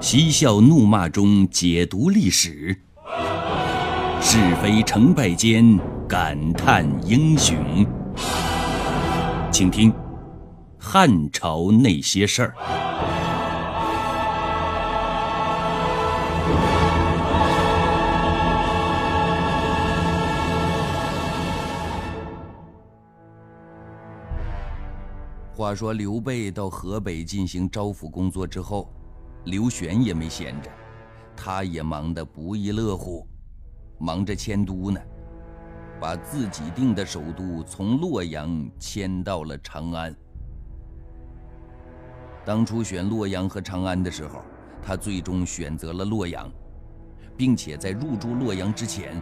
嬉笑怒骂中解读历史，是非成败间感叹英雄。请听《汉朝那些事儿》。话说刘备到河北进行招抚工作之后，刘玄也没闲着，他也忙得不亦乐乎，忙着迁都呢，把自己定的首都从洛阳迁到了长安。当初选洛阳和长安的时候，他最终选择了洛阳，并且在入住洛阳之前，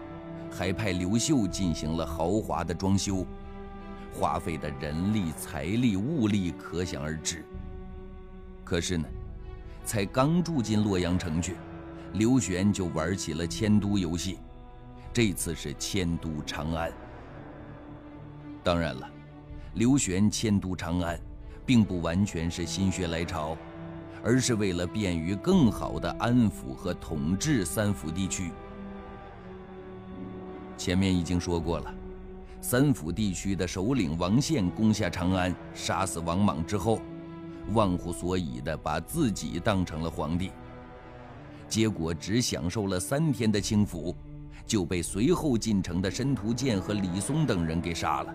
还派刘秀进行了豪华的装修。花费的人力、财力、物力可想而知。可是呢，才刚住进洛阳城去，刘玄就玩起了迁都游戏。这次是迁都长安。当然了，刘玄迁都长安，并不完全是心血来潮，而是为了便于更好的安抚和统治三府地区。前面已经说过了。三府地区的首领王宪攻下长安，杀死王莽之后，忘乎所以的把自己当成了皇帝。结果只享受了三天的清福，就被随后进城的申屠建和李松等人给杀了。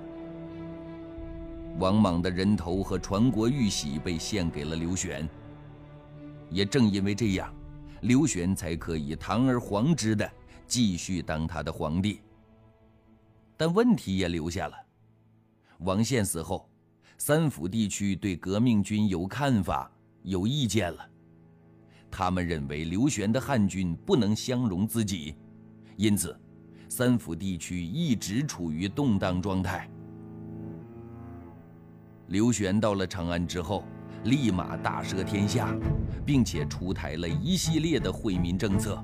王莽的人头和传国玉玺被献给了刘玄。也正因为这样，刘玄才可以堂而皇之的继续当他的皇帝。但问题也留下了。王宪死后，三府地区对革命军有看法、有意见了。他们认为刘玄的汉军不能相容自己，因此，三府地区一直处于动荡状态。刘玄到了长安之后，立马大赦天下，并且出台了一系列的惠民政策，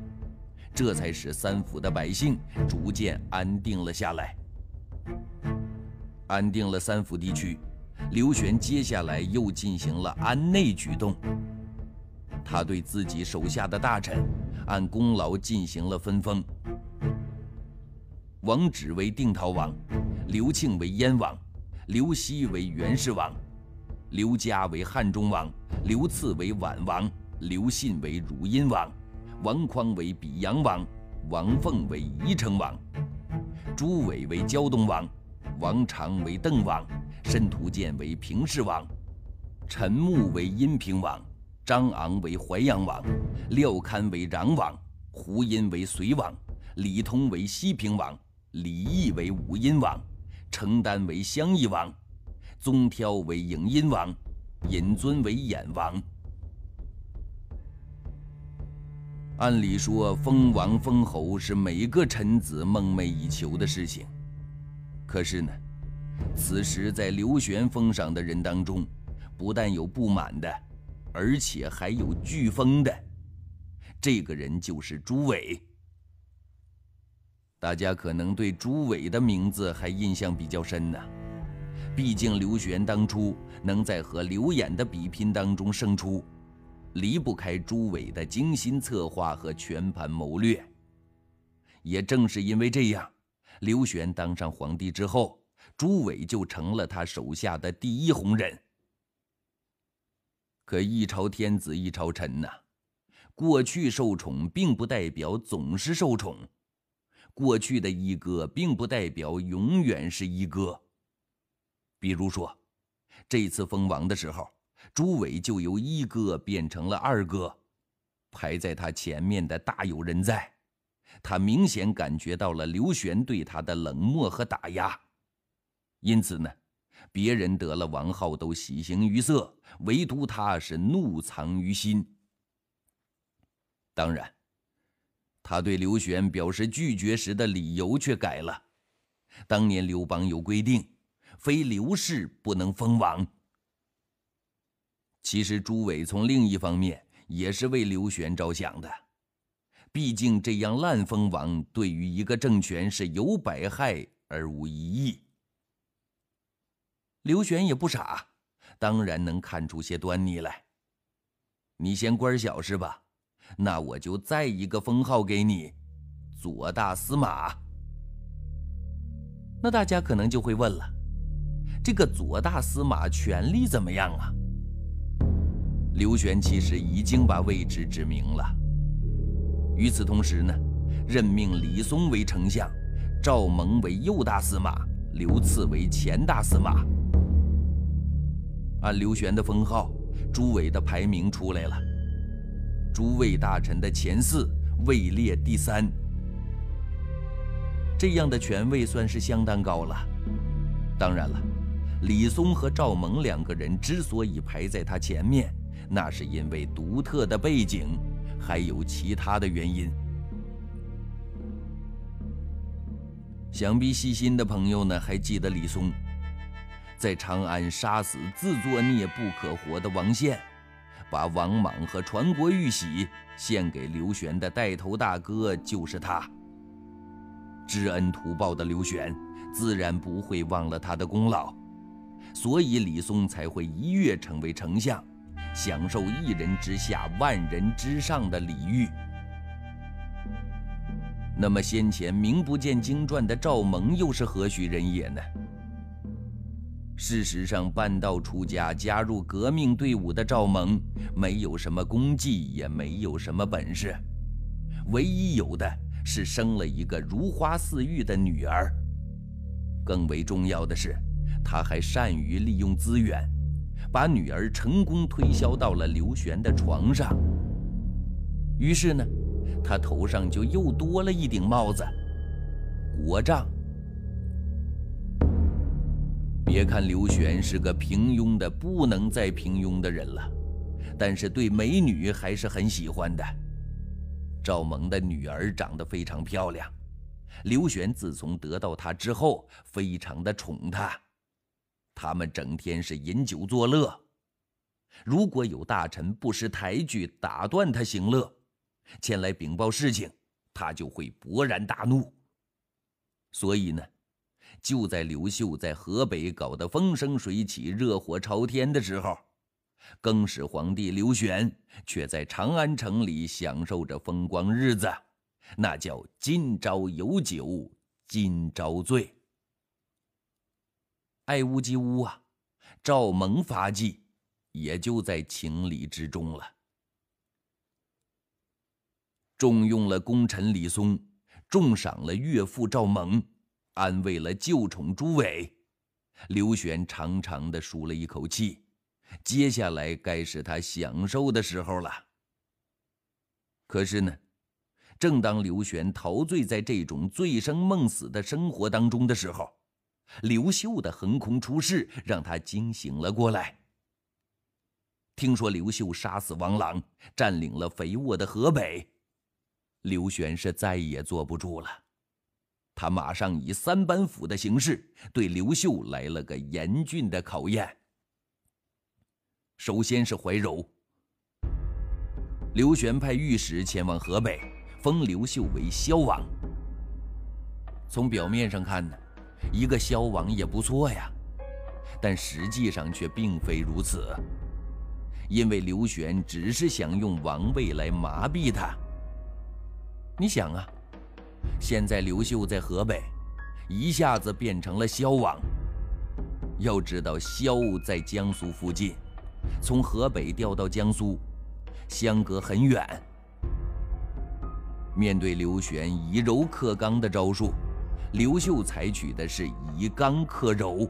这才使三府的百姓逐渐安定了下来。安定了三府地区，刘玄接下来又进行了安内举动。他对自己手下的大臣按功劳进行了分封。王祉为定陶王，刘庆为燕王，刘熙为元氏王，刘嘉为汉中王，刘赐为宛王，刘信为汝阴王，王匡为比阳王，王凤为宜城王，朱伟为胶东王。王常为邓王，申屠建为平氏王，陈穆为阴平王，张昂为淮阳王，廖堪为穰王，胡因为隋王，李通为西平王，李毅为武阴王，程丹为襄邑王，宗挑为颍阴王，尹尊为兖王。按理说，封王封侯是每个臣子梦寐以求的事情。可是呢，此时在刘玄封赏的人当中，不但有不满的，而且还有拒封的。这个人就是朱伟。大家可能对朱伟的名字还印象比较深呢，毕竟刘玄当初能在和刘演的比拼当中胜出，离不开朱伟的精心策划和全盘谋略。也正是因为这样。刘玄当上皇帝之后，朱伟就成了他手下的第一红人。可一朝天子一朝臣呐，过去受宠并不代表总是受宠，过去的一哥并不代表永远是一哥。比如说，这次封王的时候，朱伟就由一哥变成了二哥，排在他前面的大有人在。他明显感觉到了刘玄对他的冷漠和打压，因此呢，别人得了王号都喜形于色，唯独他是怒藏于心。当然，他对刘玄表示拒绝时的理由却改了。当年刘邦有规定，非刘氏不能封王。其实朱伟从另一方面也是为刘玄着想的。毕竟这样滥封王，对于一个政权是有百害而无一益。刘玄也不傻，当然能看出些端倪来。你嫌官小是吧？那我就再一个封号给你，左大司马。那大家可能就会问了，这个左大司马权力怎么样啊？刘玄其实已经把位置指明了。与此同时呢，任命李松为丞相，赵蒙为右大司马，刘赐为前大司马。按刘玄的封号，诸位的排名出来了。诸位大臣的前四位列第三，这样的权位算是相当高了。当然了，李松和赵蒙两个人之所以排在他前面，那是因为独特的背景，还有其他的原因。想必细心的朋友呢，还记得李松在长安杀死自作孽不可活的王宪。把王莽和传国玉玺献给刘玄的带头大哥就是他。知恩图报的刘玄自然不会忘了他的功劳，所以李松才会一跃成为丞相，享受一人之下万人之上的礼遇。那么先前名不见经传的赵蒙又是何许人也呢？事实上，半道出家加入革命队伍的赵蒙，没有什么功绩，也没有什么本事，唯一有的是生了一个如花似玉的女儿。更为重要的是，他还善于利用资源，把女儿成功推销到了刘玄的床上。于是呢，他头上就又多了一顶帽子——国丈。别看刘玄是个平庸的不能再平庸的人了，但是对美女还是很喜欢的。赵蒙的女儿长得非常漂亮，刘玄自从得到她之后，非常的宠她。他们整天是饮酒作乐，如果有大臣不识抬举，打断他行乐，前来禀报事情，他就会勃然大怒。所以呢。就在刘秀在河北搞得风生水起、热火朝天的时候，更始皇帝刘玄却在长安城里享受着风光日子，那叫今朝有酒今朝醉。爱屋及乌啊，赵蒙发迹也就在情理之中了。重用了功臣李松，重赏了岳父赵蒙。安慰了旧宠朱伟，刘玄长长的舒了一口气。接下来该是他享受的时候了。可是呢，正当刘玄陶醉在这种醉生梦死的生活当中的时候，刘秀的横空出世让他惊醒了过来。听说刘秀杀死王朗，占领了肥沃的河北，刘玄是再也坐不住了。他马上以三板斧的形式对刘秀来了个严峻的考验。首先是怀柔，刘玄派御史前往河北，封刘秀为萧王。从表面上看呢，一个萧王也不错呀，但实际上却并非如此，因为刘玄只是想用王位来麻痹他。你想啊。现在刘秀在河北，一下子变成了萧王。要知道，萧在江苏附近，从河北调到江苏，相隔很远。面对刘玄以柔克刚的招数，刘秀采取的是以刚克柔。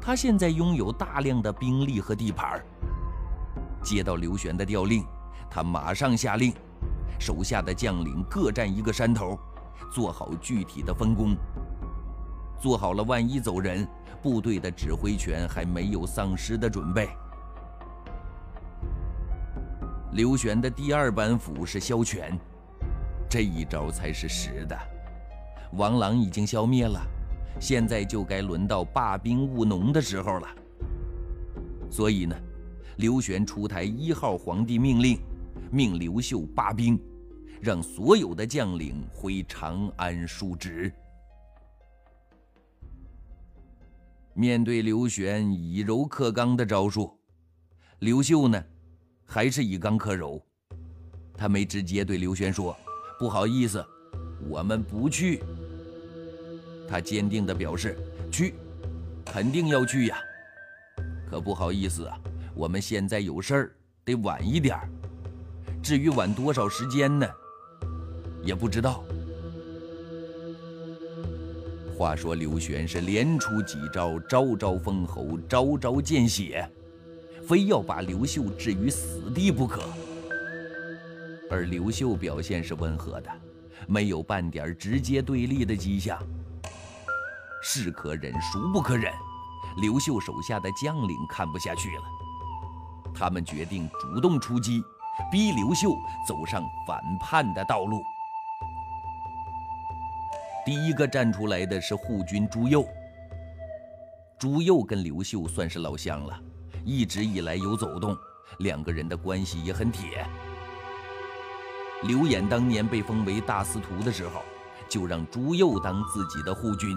他现在拥有大量的兵力和地盘接到刘玄的调令，他马上下令。手下的将领各占一个山头，做好具体的分工。做好了万一走人，部队的指挥权还没有丧失的准备。刘玄的第二板斧是萧权，这一招才是实的。王朗已经消灭了，现在就该轮到罢兵务农的时候了。所以呢，刘玄出台一号皇帝命令。命刘秀罢兵，让所有的将领回长安述职。面对刘玄以柔克刚的招数，刘秀呢，还是以刚克柔，他没直接对刘玄说：“不好意思，我们不去。”他坚定地表示：“去，肯定要去呀。可不好意思啊，我们现在有事儿，得晚一点儿。至于晚多少时间呢，也不知道。”话说刘玄是连出几招，招招封侯，招招见血，非要把刘秀置于死地不可。而刘秀表现是温和的，没有半点直接对立的迹象。是可忍，孰不可忍？刘秀手下的将领看不下去了，他们决定主动出击，逼刘秀走上反叛的道路。第一个站出来的是护军朱佑。朱佑跟刘秀算是老乡了，一直以来有走动，两个人的关系也很铁。刘演当年被封为大司徒的时候，就让朱佑当自己的护军。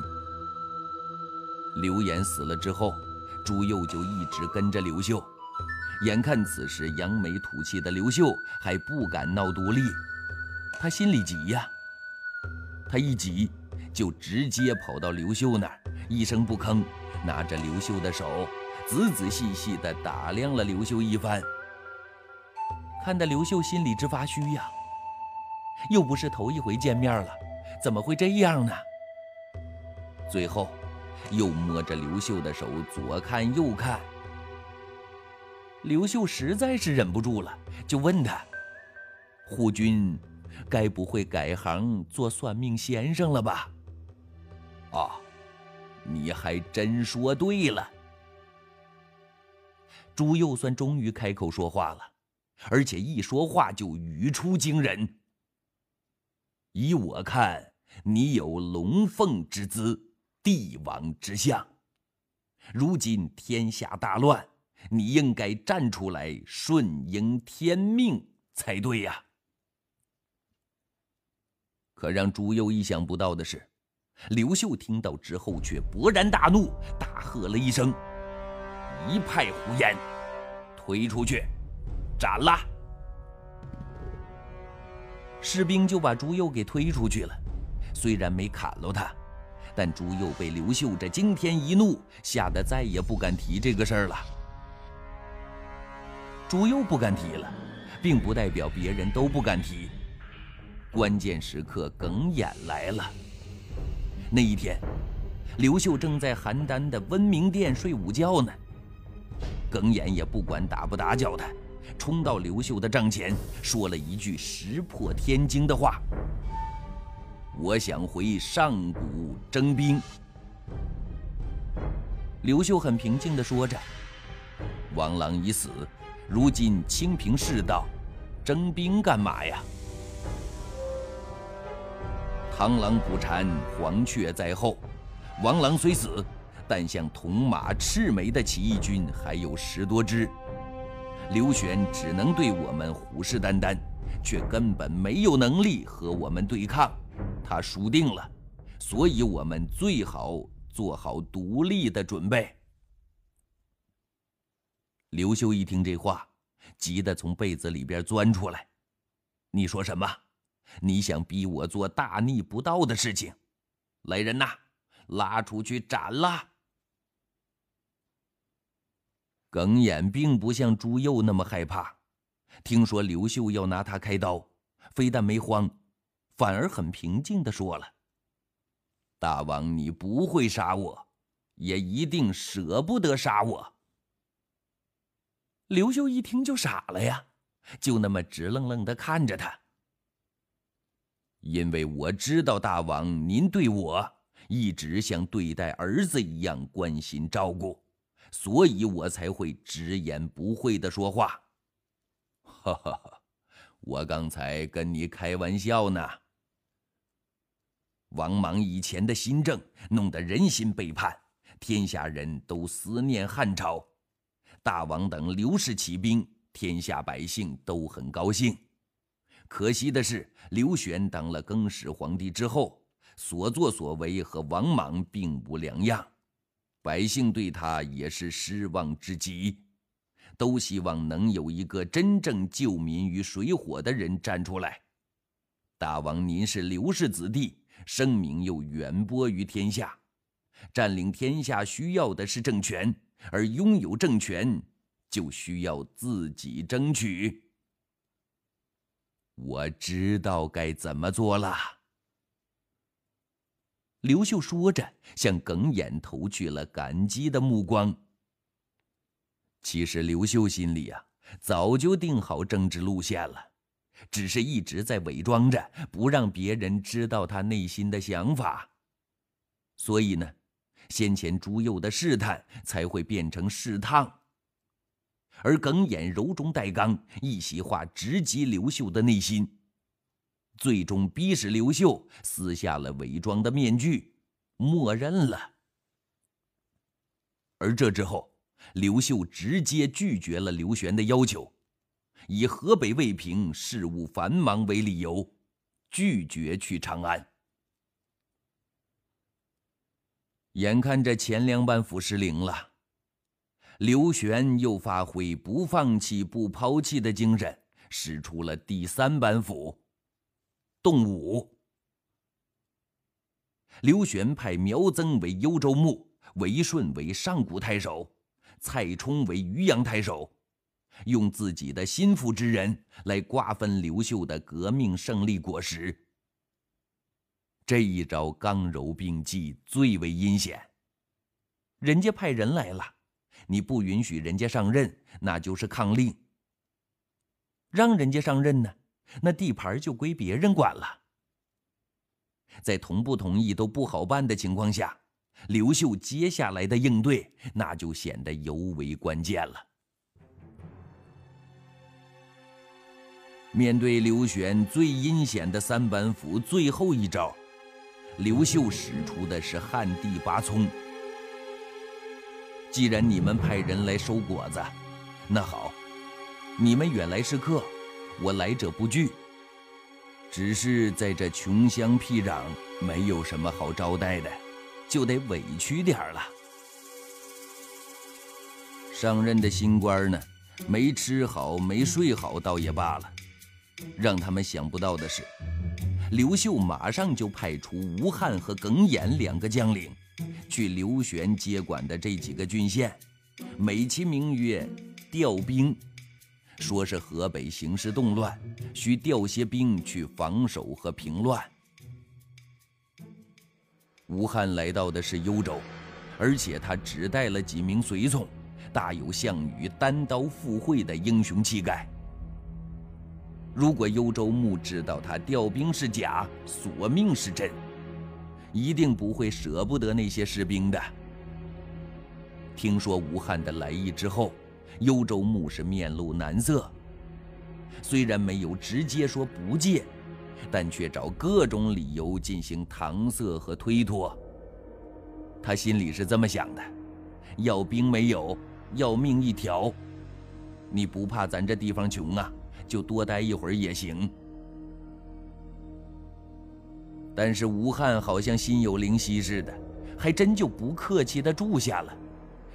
刘演死了之后，朱佑就一直跟着刘秀。眼看此时扬眉吐气的刘秀还不敢闹独立，他心里急呀。他一急，就直接跑到刘秀那儿，一声不吭，拿着刘秀的手，仔仔细细地打量了刘秀一番，看得刘秀心里直发虚呀。又不是头一回见面了，怎么会这样呢？最后，又摸着刘秀的手左看右看。刘秀实在是忍不住了，就问他：“护军，该不会改行做算命先生了吧？”“啊，你还真说对了。”朱佑算终于开口说话了，而且一说话就语出惊人。依我看，你有龙凤之姿，帝王之相。如今天下大乱，你应该站出来顺应天命才对呀。可让朱佑意想不到的是，刘秀听到之后却勃然大怒，大喝了一声：“一派胡言！推出去，斩了！”士兵就把朱佑给推出去了，虽然没砍了他，但朱佑被刘秀这惊天一怒吓得再也不敢提这个事儿了。朱佑不敢提了，并不代表别人都不敢提。关键时刻，耿眼来了。那一天，刘秀正在邯郸的温明殿睡午觉呢，耿眼也不管打不打搅他。冲到刘秀的帐前，说了一句石破天惊的话：“我想回上古征兵。”刘秀很平静地说着：“王朗已死，如今清平世道，征兵干嘛呀？螳螂捕蝉，黄雀在后。王朗虽死，但像铜马、赤眉的起义军还有十多支。”刘玄只能对我们虎视眈眈，却根本没有能力和我们对抗。他输定了，所以我们最好做好独立的准备。刘秀一听这话，急得从被子里边钻出来：“你说什么？你想逼我做大逆不道的事情？来人呐，拉出去斩了！”耿眼并不像朱佑那么害怕，听说刘秀要拿他开刀，非但没慌，反而很平静地说了：“大王，你不会杀我，也一定舍不得杀我。”刘秀一听就傻了呀，就那么直愣愣的看着他。因为我知道大王您对我一直像对待儿子一样关心照顾。所以我才会直言不讳的说话。哈哈哈，我刚才跟你开玩笑呢。王莽以前的新政弄得人心背叛，天下人都思念汉朝。大王等刘氏起兵，天下百姓都很高兴。可惜的是，刘玄当了更始皇帝之后，所作所为和王莽并无两样。百姓对他也是失望之极，都希望能有一个真正救民于水火的人站出来。大王，您是刘氏子弟，声名又远播于天下，占领天下需要的是政权，而拥有政权就需要自己争取。我知道该怎么做了。刘秀说着，向耿眼投去了感激的目光。其实刘秀心里啊，早就定好政治路线了，只是一直在伪装着，不让别人知道他内心的想法。所以呢，先前朱佑的试探才会变成试探，而耿眼柔中带刚，一席话直击刘秀的内心，最终逼使刘秀撕下了伪装的面具，默认了。而这之后。刘秀直接拒绝了刘玄的要求，以河北未平、事务繁忙为理由，拒绝去长安。眼看着前两板斧失灵了，刘玄又发挥不放弃、不抛弃的精神，使出了第三板斧——动武。刘玄派苗增为幽州牧，韦顺为上古太守。蔡冲为渔阳太守，用自己的心腹之人来瓜分刘秀的革命胜利果实。这一招刚柔并济，最为阴险。人家派人来了，你不允许人家上任，那就是抗令。让人家上任呢，那地盘就归别人管了。在同不同意都不好办的情况下。刘秀接下来的应对，那就显得尤为关键了。面对刘玄最阴险的三板斧最后一招，刘秀使出的是旱地拔葱。既然你们派人来收果子，那好，你们远来是客，我来者不拒。只是在这穷乡僻壤，没有什么好招待的。就得委屈点儿了。上任的新官呢，没吃好没睡好倒也罢了，让他们想不到的是，刘秀马上就派出吴汉和耿弇两个将领，去刘玄接管的这几个郡县，美其名曰调兵，说是河北形势动乱，需调些兵去防守和平乱。吴汉来到的是幽州，而且他只带了几名随从，大有项羽单刀赴会的英雄气概。如果幽州牧知道他调兵是假，索命是真，一定不会舍不得那些士兵的。听说吴汉的来意之后，幽州牧是面露难色，虽然没有直接说不借。但却找各种理由进行搪塞和推脱。他心里是这么想的：要兵没有，要命一条。你不怕咱这地方穷啊？就多待一会儿也行。但是吴汉好像心有灵犀似的，还真就不客气的住下了，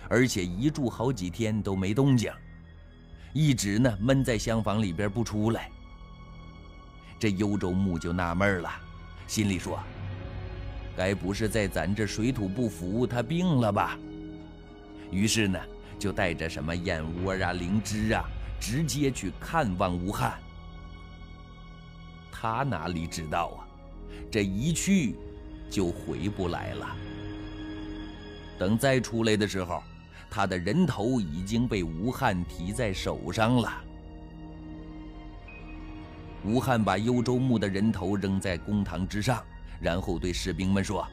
而且一住好几天都没动静，一直呢闷在厢房里边不出来。这幽州牧就纳闷了，心里说：“该不是在咱这水土不服，他病了吧？”于是呢，就带着什么燕窝啊、灵芝啊，直接去看望吴汉。他哪里知道啊，这一去就回不来了。等再出来的时候，他的人头已经被吴汉提在手上了。吴汉把幽州牧的人头扔在公堂之上，然后对士兵们说：“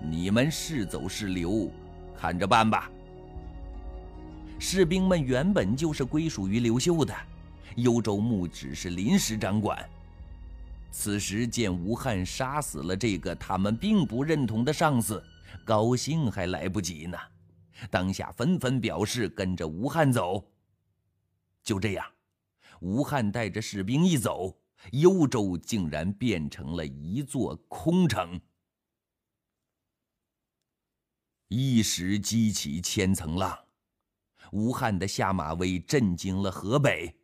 你们是走是留，看着办吧。”士兵们原本就是归属于刘秀的，幽州牧只是临时掌管。此时见吴汉杀死了这个他们并不认同的上司，高兴还来不及呢，当下纷纷表示跟着吴汉走。就这样。吴汉带着士兵一走，幽州竟然变成了一座空城，一时激起千层浪。吴汉的下马威震惊了河北。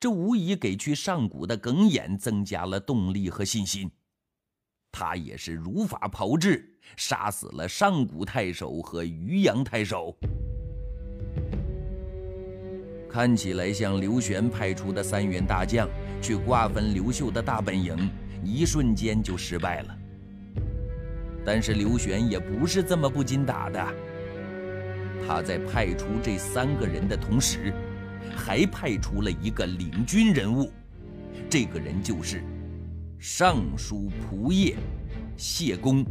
这无疑给去上古的耿眼增加了动力和信心。他也是如法炮制，杀死了上古太守和渔阳太守。看起来像刘玄派出的三员大将去瓜分刘秀的大本营，一瞬间就失败了。但是刘玄也不是这么不经打的。他在派出这三个人的同时，还派出了一个领军人物，这个人就是尚书仆射谢公。